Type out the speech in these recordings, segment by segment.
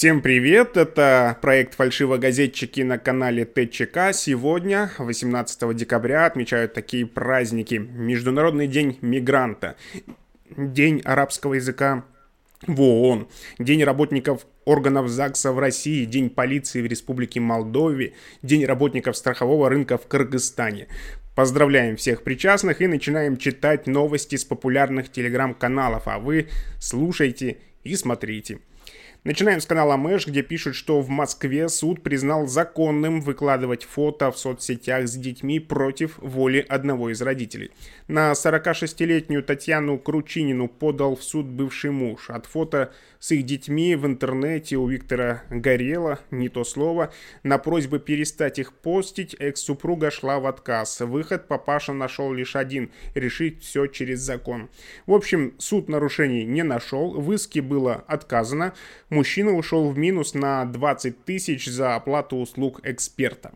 Всем привет, это проект «Фальшивогазетчики» на канале ТЧК. Сегодня, 18 декабря, отмечают такие праздники. Международный день мигранта, День арабского языка в ООН, День работников органов ЗАГСа в России, День полиции в Республике Молдове, День работников страхового рынка в Кыргызстане. Поздравляем всех причастных и начинаем читать новости с популярных телеграм-каналов, а вы слушайте и смотрите. Начинаем с канала Мэш, где пишут, что в Москве суд признал законным выкладывать фото в соцсетях с детьми против воли одного из родителей. На 46-летнюю Татьяну Кручинину подал в суд бывший муж. От фото с их детьми в интернете у Виктора горело, не то слово. На просьбы перестать их постить экс-супруга шла в отказ. Выход папаша нашел лишь один – решить все через закон. В общем, суд нарушений не нашел, в иске было отказано. Мужчина ушел в минус на 20 тысяч за оплату услуг эксперта.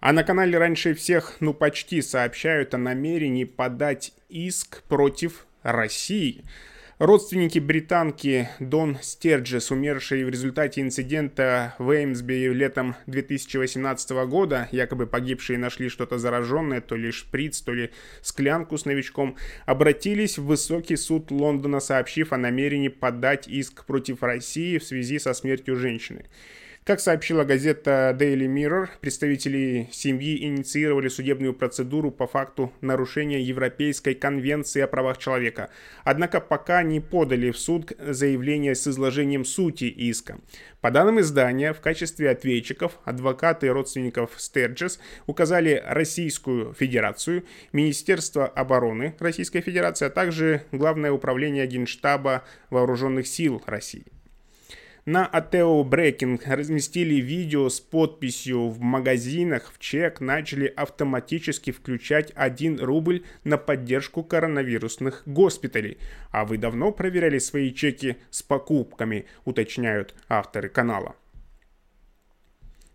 А на канале раньше всех, ну почти, сообщают о намерении подать иск против России – Родственники британки Дон Стерджес, умершей в результате инцидента в Эймсби летом 2018 года, якобы погибшие нашли что-то зараженное, то ли шприц, то ли склянку с новичком, обратились в высокий суд Лондона, сообщив о намерении подать иск против России в связи со смертью женщины. Как сообщила газета Daily Mirror, представители семьи инициировали судебную процедуру по факту нарушения Европейской конвенции о правах человека. Однако пока не подали в суд заявление с изложением сути иска. По данным издания, в качестве ответчиков адвокаты родственников Стерджес указали Российскую Федерацию, Министерство обороны Российской Федерации, а также Главное управление Генштаба Вооруженных сил России. На Атео Брекинг разместили видео с подписью «В магазинах в чек начали автоматически включать 1 рубль на поддержку коронавирусных госпиталей». А вы давно проверяли свои чеки с покупками, уточняют авторы канала.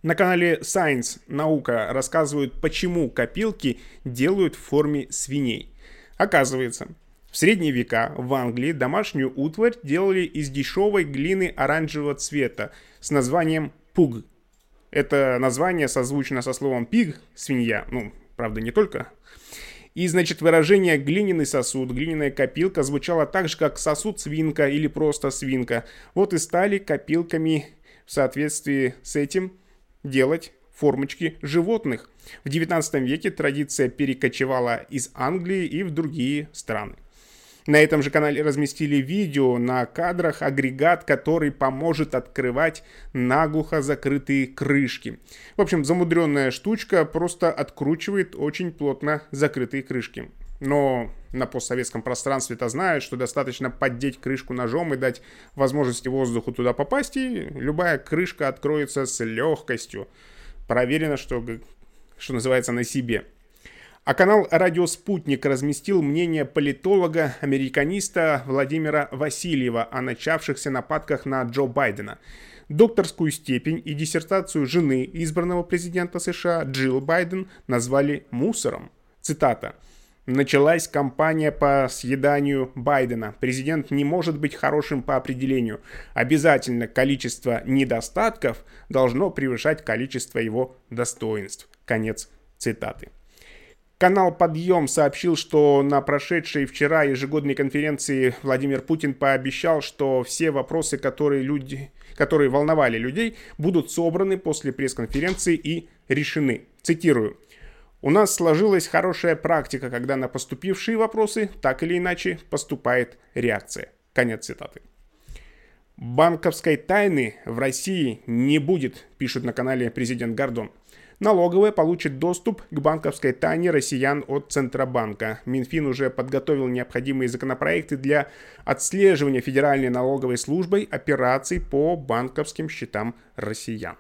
На канале Science Наука рассказывают, почему копилки делают в форме свиней. Оказывается, в средние века в Англии домашнюю утварь делали из дешевой глины оранжевого цвета с названием пуг. Это название созвучно со словом пиг, свинья, ну, правда, не только. И, значит, выражение «глиняный сосуд», «глиняная копилка» звучало так же, как «сосуд свинка» или просто «свинка». Вот и стали копилками в соответствии с этим делать формочки животных. В 19 веке традиция перекочевала из Англии и в другие страны. На этом же канале разместили видео на кадрах агрегат, который поможет открывать наглухо закрытые крышки. В общем, замудренная штучка просто откручивает очень плотно закрытые крышки. Но на постсоветском пространстве это знают, что достаточно поддеть крышку ножом и дать возможности воздуху туда попасть, и любая крышка откроется с легкостью. Проверено, что, что называется, на себе. А канал «Радио Спутник» разместил мнение политолога, американиста Владимира Васильева о начавшихся нападках на Джо Байдена. Докторскую степень и диссертацию жены избранного президента США Джилл Байден назвали «мусором». Цитата. Началась кампания по съеданию Байдена. Президент не может быть хорошим по определению. Обязательно количество недостатков должно превышать количество его достоинств. Конец цитаты. Канал «Подъем» сообщил, что на прошедшей вчера ежегодной конференции Владимир Путин пообещал, что все вопросы, которые, люди, которые волновали людей, будут собраны после пресс-конференции и решены. Цитирую. «У нас сложилась хорошая практика, когда на поступившие вопросы так или иначе поступает реакция». Конец цитаты. Банковской тайны в России не будет, пишет на канале президент Гордон налоговая получит доступ к банковской тайне россиян от Центробанка. Минфин уже подготовил необходимые законопроекты для отслеживания Федеральной налоговой службой операций по банковским счетам россиян.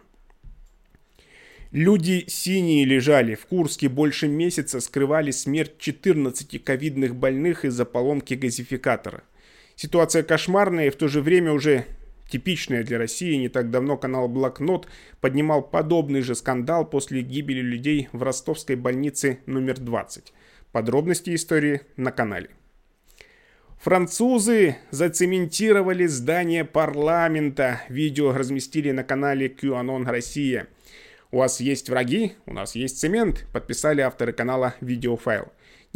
Люди синие лежали. В Курске больше месяца скрывали смерть 14 ковидных больных из-за поломки газификатора. Ситуация кошмарная и в то же время уже Типичная для России, не так давно канал «Блокнот» поднимал подобный же скандал после гибели людей в ростовской больнице номер 20. Подробности истории на канале. Французы зацементировали здание парламента. Видео разместили на канале QAnon Россия. У вас есть враги, у нас есть цемент, подписали авторы канала видеофайл.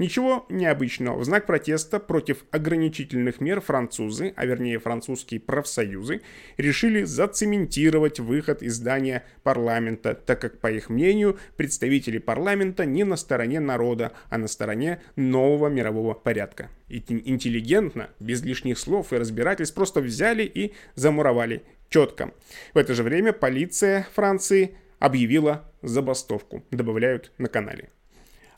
Ничего необычного. В знак протеста против ограничительных мер французы, а вернее французские профсоюзы, решили зацементировать выход из здания парламента, так как, по их мнению, представители парламента не на стороне народа, а на стороне нового мирового порядка. И интеллигентно, без лишних слов и разбирательств, просто взяли и замуровали четко. В это же время полиция Франции объявила забастовку, добавляют на канале.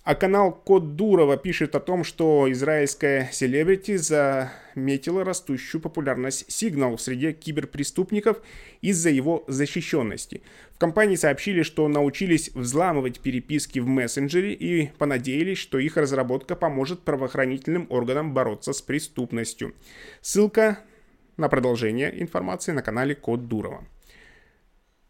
А канал Код Дурова пишет о том, что израильская селебрити заметила растущую популярность Signal в среде киберпреступников из-за его защищенности. В компании сообщили, что научились взламывать переписки в мессенджере и понадеялись, что их разработка поможет правоохранительным органам бороться с преступностью. Ссылка на продолжение информации на канале Код Дурова.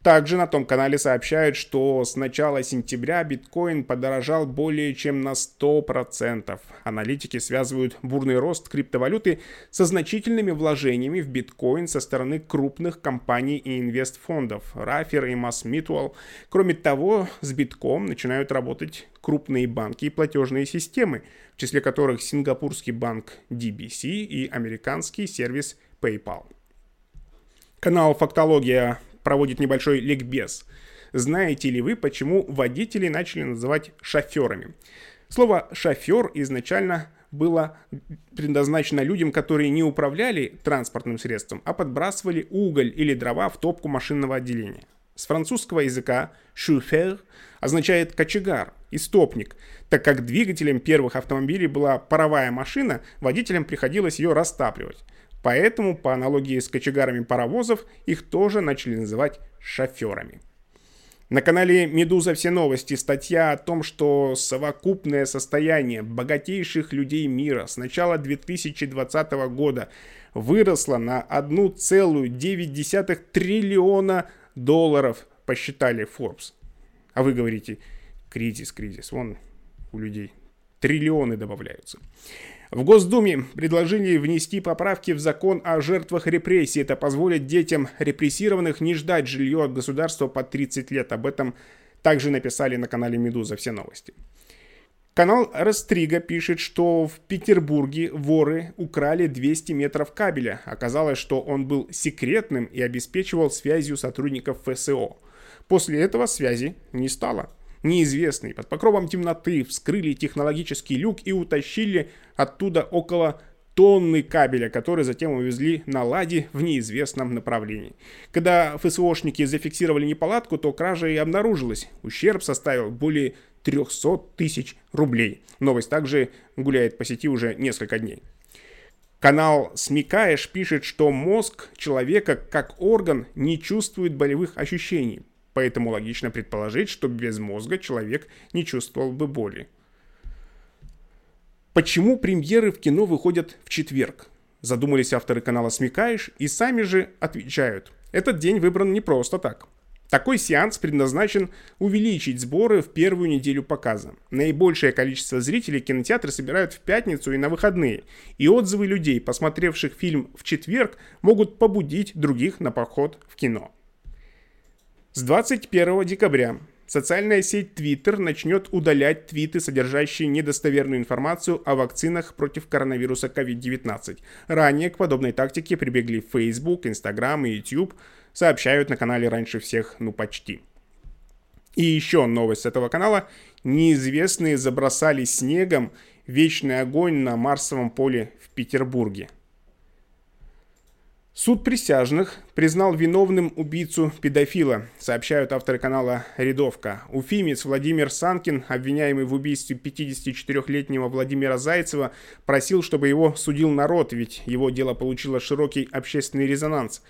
Также на том канале сообщают, что с начала сентября биткоин подорожал более чем на 100%. Аналитики связывают бурный рост криптовалюты со значительными вложениями в биткоин со стороны крупных компаний и инвестфондов Raffer и Mass Mutual. Кроме того, с битком начинают работать крупные банки и платежные системы, в числе которых сингапурский банк DBC и американский сервис PayPal. Канал «Фактология» проводит небольшой ликбез. Знаете ли вы, почему водителей начали называть шоферами? Слово «шофер» изначально было предназначено людям, которые не управляли транспортным средством, а подбрасывали уголь или дрова в топку машинного отделения. С французского языка «шуфер» означает «кочегар», «истопник», так как двигателем первых автомобилей была паровая машина, водителям приходилось ее растапливать. Поэтому, по аналогии с кочегарами паровозов, их тоже начали называть шоферами. На канале «Медуза. Все новости» статья о том, что совокупное состояние богатейших людей мира с начала 2020 года выросло на 1,9 триллиона долларов, посчитали Forbes. А вы говорите, кризис, кризис, вон у людей триллионы добавляются. В Госдуме предложили внести поправки в закон о жертвах репрессий. Это позволит детям репрессированных не ждать жилье от государства по 30 лет. Об этом также написали на канале «Медуза» все новости. Канал Растрига пишет, что в Петербурге воры украли 200 метров кабеля. Оказалось, что он был секретным и обеспечивал связью сотрудников ФСО. После этого связи не стало неизвестные под покровом темноты вскрыли технологический люк и утащили оттуда около тонны кабеля, который затем увезли на ладе в неизвестном направлении. Когда ФСОшники зафиксировали неполадку, то кража и обнаружилась. Ущерб составил более 300 тысяч рублей. Новость также гуляет по сети уже несколько дней. Канал Смекаешь пишет, что мозг человека как орган не чувствует болевых ощущений. Поэтому логично предположить, что без мозга человек не чувствовал бы боли. Почему премьеры в кино выходят в четверг? Задумались авторы канала «Смекаешь» и сами же отвечают. Этот день выбран не просто так. Такой сеанс предназначен увеличить сборы в первую неделю показа. Наибольшее количество зрителей кинотеатры собирают в пятницу и на выходные. И отзывы людей, посмотревших фильм в четверг, могут побудить других на поход в кино. С 21 декабря социальная сеть Twitter начнет удалять твиты, содержащие недостоверную информацию о вакцинах против коронавируса COVID-19. Ранее к подобной тактике прибегли Facebook, Instagram и YouTube, сообщают на канале раньше всех, ну почти. И еще новость этого канала. Неизвестные забросали снегом вечный огонь на Марсовом поле в Петербурге. Суд присяжных признал виновным убийцу-педофила, сообщают авторы канала «Рядовка». Уфимец Владимир Санкин, обвиняемый в убийстве 54-летнего Владимира Зайцева, просил, чтобы его судил народ, ведь его дело получило широкий общественный резонанс.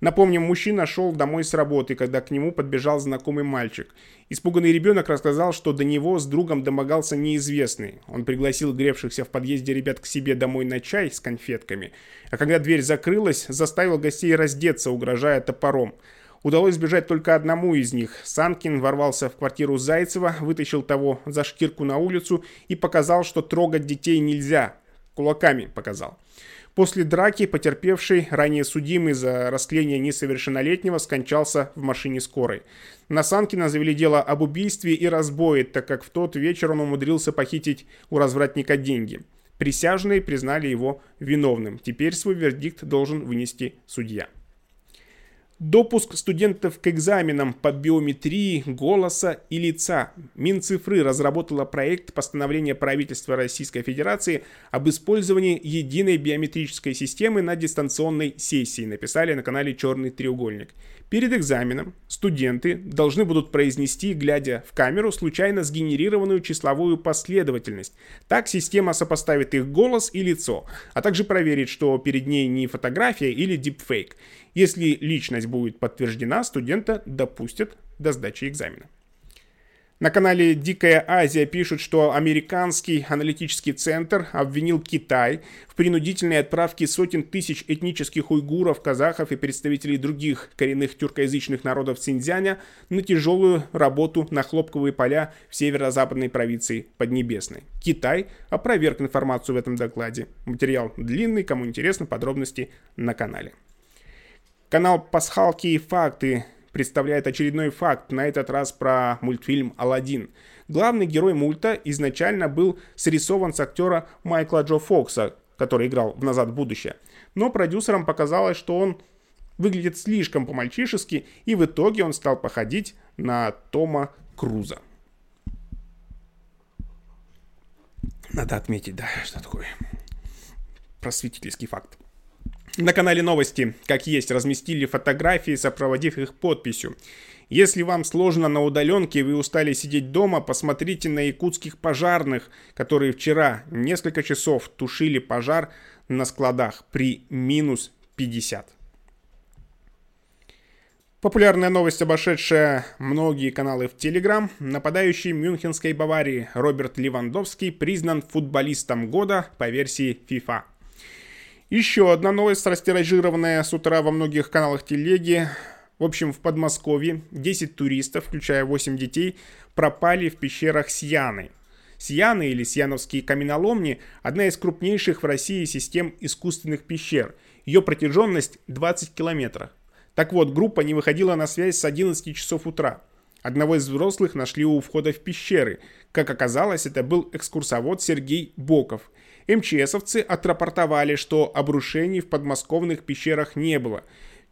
Напомним, мужчина шел домой с работы, когда к нему подбежал знакомый мальчик. Испуганный ребенок рассказал, что до него с другом домогался неизвестный. Он пригласил гревшихся в подъезде ребят к себе домой на чай с конфетками. А когда дверь закрылась, заставил гостей раздеться, угрожая топором. Удалось сбежать только одному из них. Санкин ворвался в квартиру Зайцева, вытащил того за шкирку на улицу и показал, что трогать детей нельзя. кулаками показал. После драки потерпевший, ранее судимый за растление несовершеннолетнего, скончался в машине скорой. На Санкина завели дело об убийстве и разбое, так как в тот вечер он умудрился похитить у развратника деньги. Присяжные признали его виновным. Теперь свой вердикт должен вынести судья. Допуск студентов к экзаменам по биометрии голоса и лица. Минцифры разработала проект постановления правительства Российской Федерации об использовании единой биометрической системы на дистанционной сессии, написали на канале «Черный треугольник». Перед экзаменом студенты должны будут произнести, глядя в камеру, случайно сгенерированную числовую последовательность. Так система сопоставит их голос и лицо, а также проверит, что перед ней не фотография или дипфейк. Если личность будет подтверждена, студента допустят до сдачи экзамена. На канале «Дикая Азия» пишут, что американский аналитический центр обвинил Китай в принудительной отправке сотен тысяч этнических уйгуров, казахов и представителей других коренных тюркоязычных народов Синьцзяня на тяжелую работу на хлопковые поля в северо-западной провинции Поднебесной. Китай опроверг информацию в этом докладе. Материал длинный, кому интересно, подробности на канале. Канал «Пасхалки и факты» представляет очередной факт, на этот раз про мультфильм «Аладдин». Главный герой мульта изначально был срисован с актера Майкла Джо Фокса, который играл в «Назад в будущее». Но продюсерам показалось, что он выглядит слишком по-мальчишески, и в итоге он стал походить на Тома Круза. Надо отметить, да, что такое просветительский факт. На канале новости, как есть, разместили фотографии, сопроводив их подписью. Если вам сложно на удаленке и вы устали сидеть дома, посмотрите на якутских пожарных, которые вчера несколько часов тушили пожар на складах при минус 50. Популярная новость, обошедшая многие каналы в Телеграм. Нападающий Мюнхенской Баварии Роберт Левандовский признан футболистом года по версии FIFA. Еще одна новость, растиражированная с утра во многих каналах телеги. В общем, в Подмосковье 10 туристов, включая 8 детей, пропали в пещерах Сьяны. Сьяны или Сьяновские каменоломни – одна из крупнейших в России систем искусственных пещер. Ее протяженность 20 километров. Так вот, группа не выходила на связь с 11 часов утра. Одного из взрослых нашли у входа в пещеры. Как оказалось, это был экскурсовод Сергей Боков – МЧСовцы отрапортовали, что обрушений в подмосковных пещерах не было.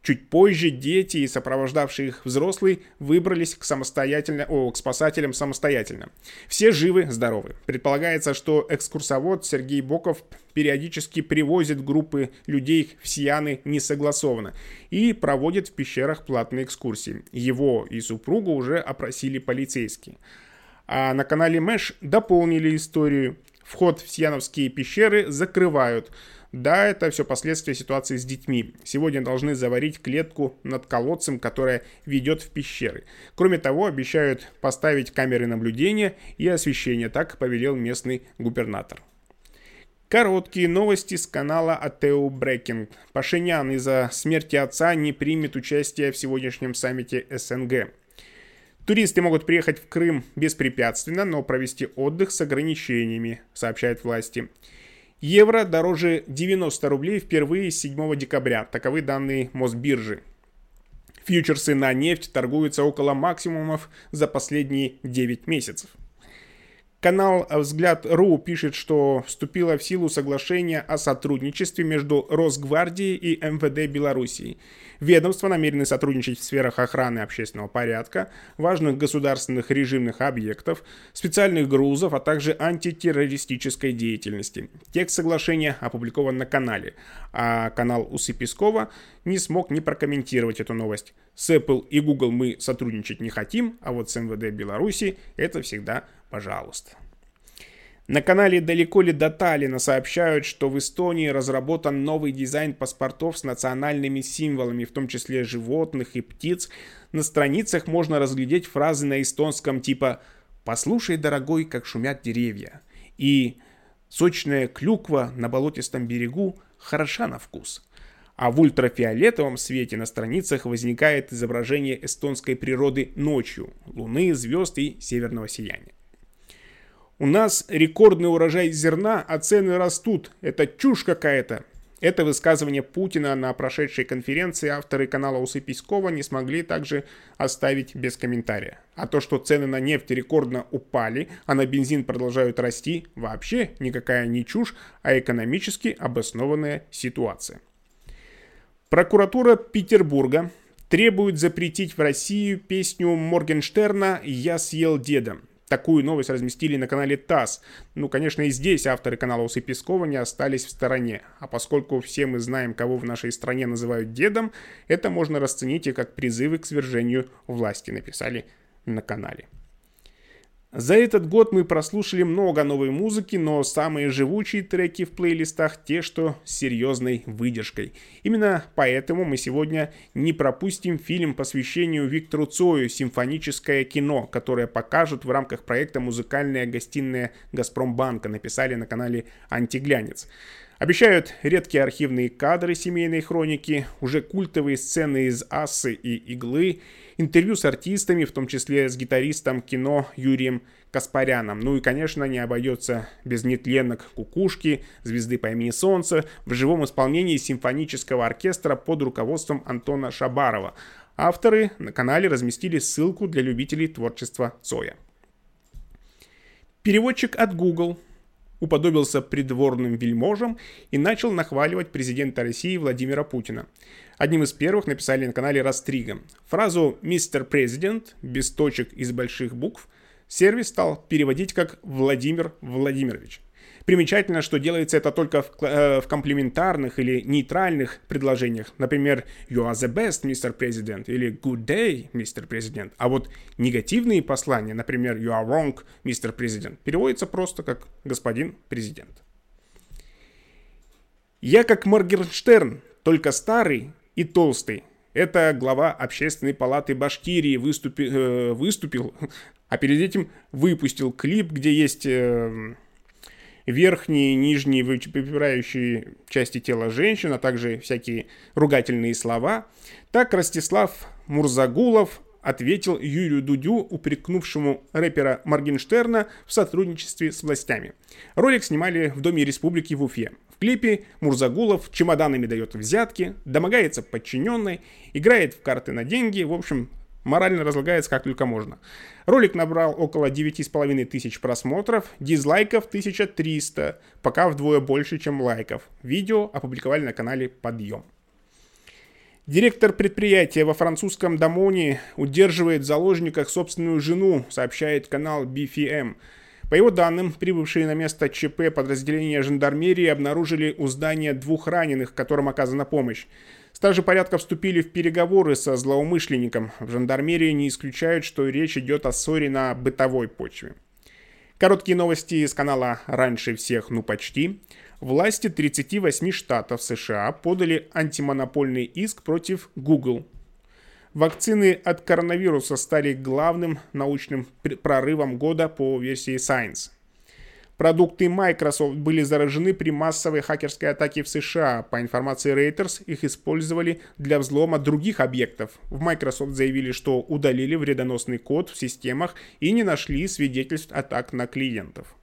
Чуть позже дети и сопровождавшие их взрослые выбрались к, самостоятельно, о, к спасателям самостоятельно. Все живы, здоровы. Предполагается, что экскурсовод Сергей Боков периодически привозит группы людей в Сианы несогласованно и проводит в пещерах платные экскурсии. Его и супругу уже опросили полицейские. А на канале Мэш дополнили историю. Вход в Сьяновские пещеры закрывают. Да, это все последствия ситуации с детьми. Сегодня должны заварить клетку над колодцем, которая ведет в пещеры. Кроме того, обещают поставить камеры наблюдения и освещения, так повелел местный губернатор. Короткие новости с канала Атеу Брекинг. Пашинян из-за смерти отца не примет участие в сегодняшнем саммите СНГ. Туристы могут приехать в Крым беспрепятственно, но провести отдых с ограничениями, сообщают власти. Евро дороже 90 рублей впервые с 7 декабря. Таковы данные Мосбиржи. Фьючерсы на нефть торгуются около максимумов за последние 9 месяцев. Канал «Взгляд.ру» пишет, что вступило в силу соглашение о сотрудничестве между Росгвардией и МВД Белоруссии. Ведомства намерены сотрудничать в сферах охраны общественного порядка, важных государственных режимных объектов, специальных грузов, а также антитеррористической деятельности. Текст соглашения опубликован на канале, а канал Усы Пескова не смог не прокомментировать эту новость. С Apple и Google мы сотрудничать не хотим, а вот с МВД Беларуси это всегда пожалуйста. На канале «Далеко ли до Таллина» сообщают, что в Эстонии разработан новый дизайн паспортов с национальными символами, в том числе животных и птиц. На страницах можно разглядеть фразы на эстонском типа «Послушай, дорогой, как шумят деревья» и «Сочная клюква на болотистом берегу хороша на вкус». А в ультрафиолетовом свете на страницах возникает изображение эстонской природы ночью, луны, звезд и северного сияния. У нас рекордный урожай зерна, а цены растут. Это чушь какая-то. Это высказывание Путина на прошедшей конференции авторы канала Усы Пескова не смогли также оставить без комментария. А то, что цены на нефть рекордно упали, а на бензин продолжают расти, вообще никакая не чушь, а экономически обоснованная ситуация. Прокуратура Петербурга требует запретить в Россию песню Моргенштерна «Я съел деда». Такую новость разместили на канале ТАСС. Ну, конечно, и здесь авторы канала Усы Пескова не остались в стороне. А поскольку все мы знаем, кого в нашей стране называют дедом, это можно расценить и как призывы к свержению власти, написали на канале. За этот год мы прослушали много новой музыки, но самые живучие треки в плейлистах те, что с серьезной выдержкой. Именно поэтому мы сегодня не пропустим фильм посвящению Виктору Цою «Симфоническое кино», которое покажут в рамках проекта «Музыкальная гостиная Газпромбанка», написали на канале «Антиглянец». Обещают редкие архивные кадры семейной хроники, уже культовые сцены из «Ассы» и «Иглы», интервью с артистами, в том числе с гитаристом кино Юрием Каспаряном. Ну и, конечно, не обойдется без нетленок «Кукушки», «Звезды по имени Солнце» в живом исполнении симфонического оркестра под руководством Антона Шабарова. Авторы на канале разместили ссылку для любителей творчества Цоя. Переводчик от Google уподобился придворным вельможам и начал нахваливать президента России Владимира Путина. Одним из первых написали на канале Растрига. Фразу «Мистер Президент» без точек из больших букв сервис стал переводить как «Владимир Владимирович». Примечательно, что делается это только в, э, в комплиментарных или нейтральных предложениях. Например, «You are the best, Mr. President» или «Good day, Mr. President». А вот негативные послания, например, «You are wrong, Mr. President», переводятся просто как «Господин президент». Я как Моргенштерн, только старый и толстый. Это глава Общественной палаты Башкирии выступи, э, выступил, а перед этим выпустил клип, где есть... Э, верхние нижние выпирающие части тела женщин, а также всякие ругательные слова. Так Ростислав Мурзагулов ответил Юрию Дудю, упрекнувшему рэпера Моргенштерна в сотрудничестве с властями. Ролик снимали в Доме Республики в Уфе. В клипе Мурзагулов чемоданами дает взятки, домогается подчиненной, играет в карты на деньги, в общем, морально разлагается как только можно. Ролик набрал около 9,5 тысяч просмотров, дизлайков 1300, пока вдвое больше, чем лайков. Видео опубликовали на канале Подъем. Директор предприятия во французском Дамоне удерживает в заложниках собственную жену, сообщает канал BFM. По его данным, прибывшие на место ЧП подразделения жандармерии обнаружили у здания двух раненых, которым оказана помощь. Стражи порядка вступили в переговоры со злоумышленником. В жандармерии не исключают, что речь идет о ссоре на бытовой почве. Короткие новости с канала «Раньше всех, ну почти». Власти 38 штатов США подали антимонопольный иск против Google. Вакцины от коронавируса стали главным научным прорывом года по версии Science. Продукты Microsoft были заражены при массовой хакерской атаке в США. По информации Reuters, их использовали для взлома других объектов. В Microsoft заявили, что удалили вредоносный код в системах и не нашли свидетельств атак на клиентов.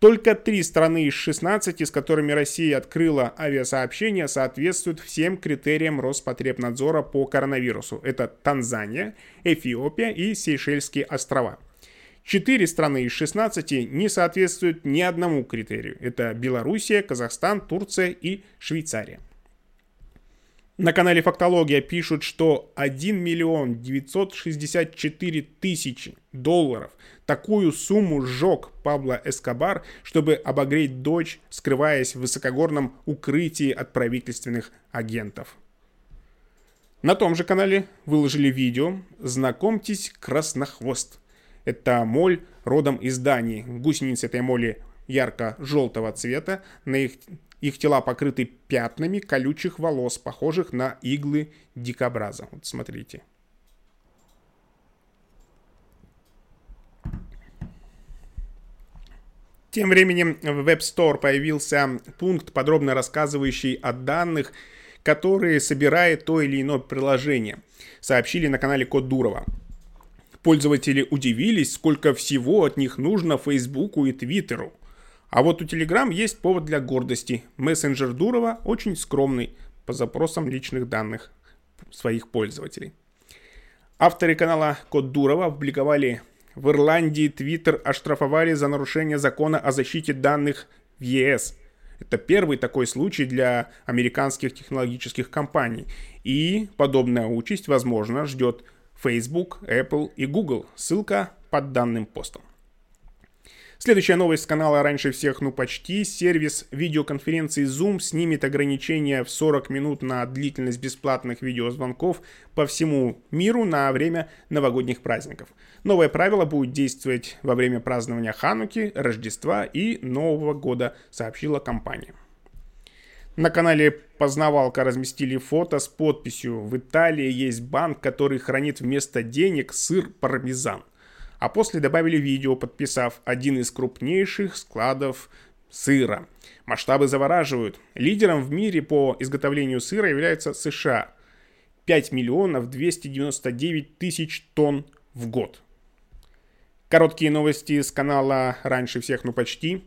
Только три страны из 16, с которыми Россия открыла авиасообщение, соответствуют всем критериям Роспотребнадзора по коронавирусу. Это Танзания, Эфиопия и Сейшельские острова. Четыре страны из 16 не соответствуют ни одному критерию. Это Белоруссия, Казахстан, Турция и Швейцария. На канале Фактология пишут, что 1 миллион 964 тысячи долларов такую сумму сжег Пабло Эскобар, чтобы обогреть дочь, скрываясь в высокогорном укрытии от правительственных агентов. На том же канале выложили видео «Знакомьтесь, краснохвост». Это моль родом из Дании. Гусеницы этой моли ярко-желтого цвета. На их, их тела покрыты пятнами колючих волос, похожих на иглы дикобраза. Вот смотрите. Тем временем в Web Store появился пункт, подробно рассказывающий о данных, которые собирает то или иное приложение. Сообщили на канале Код Дурова. Пользователи удивились, сколько всего от них нужно Фейсбуку и Твиттеру. А вот у Telegram есть повод для гордости. Мессенджер Дурова очень скромный по запросам личных данных своих пользователей. Авторы канала Код Дурова опубликовали в Ирландии Твиттер оштрафовали за нарушение закона о защите данных в ЕС. Это первый такой случай для американских технологических компаний. И подобная участь, возможно, ждет Facebook, Apple и Google. Ссылка под данным постом. Следующая новость с канала «Раньше всех, ну почти». Сервис видеоконференции Zoom снимет ограничения в 40 минут на длительность бесплатных видеозвонков по всему миру на время новогодних праздников. Новое правило будет действовать во время празднования Хануки, Рождества и Нового года, сообщила компания. На канале Познавалка разместили фото с подписью «В Италии есть банк, который хранит вместо денег сыр пармезан» а после добавили видео, подписав один из крупнейших складов сыра. Масштабы завораживают. Лидером в мире по изготовлению сыра является США. 5 миллионов 299 тысяч тонн в год. Короткие новости с канала «Раньше всех, ну почти».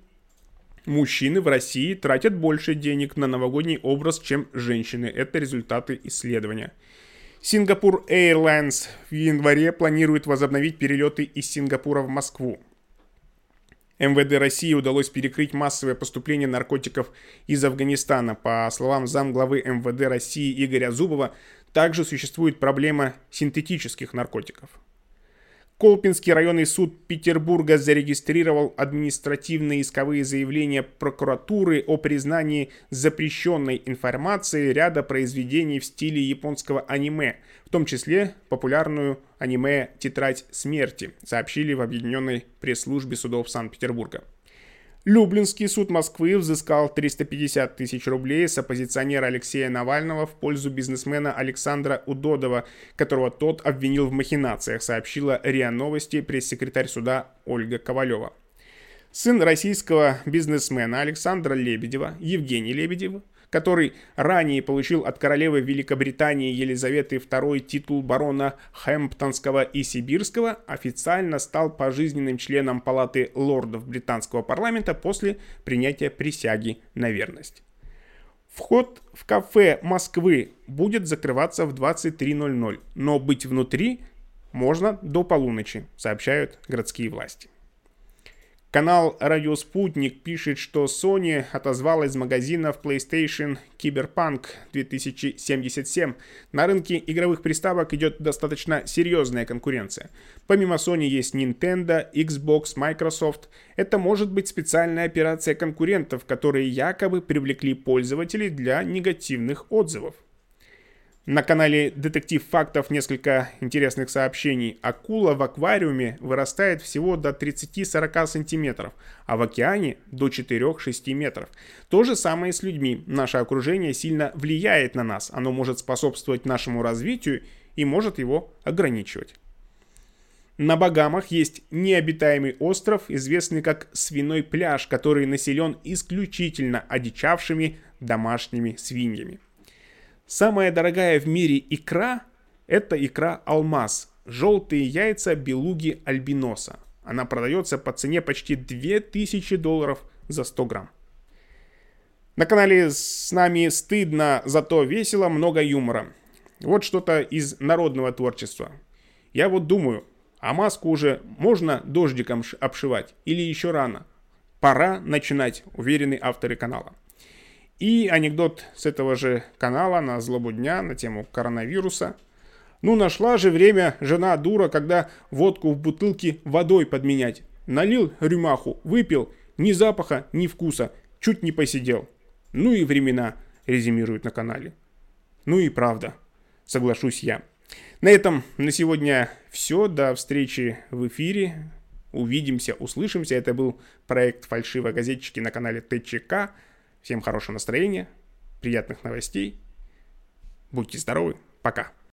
Мужчины в России тратят больше денег на новогодний образ, чем женщины. Это результаты исследования. Сингапур Airlines в январе планирует возобновить перелеты из Сингапура в Москву. МВД России удалось перекрыть массовое поступление наркотиков из Афганистана. По словам замглавы МВД России Игоря Зубова, также существует проблема синтетических наркотиков. Колпинский районный суд Петербурга зарегистрировал административные исковые заявления прокуратуры о признании запрещенной информации ряда произведений в стиле японского аниме, в том числе популярную аниме «Тетрадь смерти», сообщили в Объединенной пресс-службе судов Санкт-Петербурга. Люблинский суд Москвы взыскал 350 тысяч рублей с оппозиционера Алексея Навального в пользу бизнесмена Александра Удодова, которого тот обвинил в махинациях, сообщила РИА Новости пресс-секретарь суда Ольга Ковалева. Сын российского бизнесмена Александра Лебедева, Евгений Лебедев, который ранее получил от королевы Великобритании Елизаветы II титул барона Хэмптонского и Сибирского, официально стал пожизненным членом Палаты лордов британского парламента после принятия присяги на верность. Вход в кафе Москвы будет закрываться в 23.00, но быть внутри можно до полуночи, сообщают городские власти. Канал «Радио Спутник» пишет, что Sony отозвалась из магазинов PlayStation Cyberpunk 2077. На рынке игровых приставок идет достаточно серьезная конкуренция. Помимо Sony есть Nintendo, Xbox, Microsoft. Это может быть специальная операция конкурентов, которые якобы привлекли пользователей для негативных отзывов. На канале Детектив Фактов несколько интересных сообщений. Акула в аквариуме вырастает всего до 30-40 сантиметров, а в океане до 4-6 метров. То же самое с людьми. Наше окружение сильно влияет на нас. Оно может способствовать нашему развитию и может его ограничивать. На Багамах есть необитаемый остров, известный как Свиной пляж, который населен исключительно одичавшими домашними свиньями. Самая дорогая в мире икра – это икра алмаз. Желтые яйца белуги альбиноса. Она продается по цене почти 2000 долларов за 100 грамм. На канале с нами стыдно, зато весело, много юмора. Вот что-то из народного творчества. Я вот думаю, а маску уже можно дождиком обшивать или еще рано? Пора начинать, уверены авторы канала. И анекдот с этого же канала на злобу дня на тему коронавируса. Ну, нашла же время жена дура, когда водку в бутылке водой подменять. Налил рюмаху, выпил, ни запаха, ни вкуса, чуть не посидел. Ну и времена, резюмируют на канале. Ну и правда, соглашусь я. На этом на сегодня все. До встречи в эфире. Увидимся, услышимся. Это был проект «Фальшивые газетчики» на канале ТЧК. Всем хорошего настроения, приятных новостей. Будьте здоровы. Пока.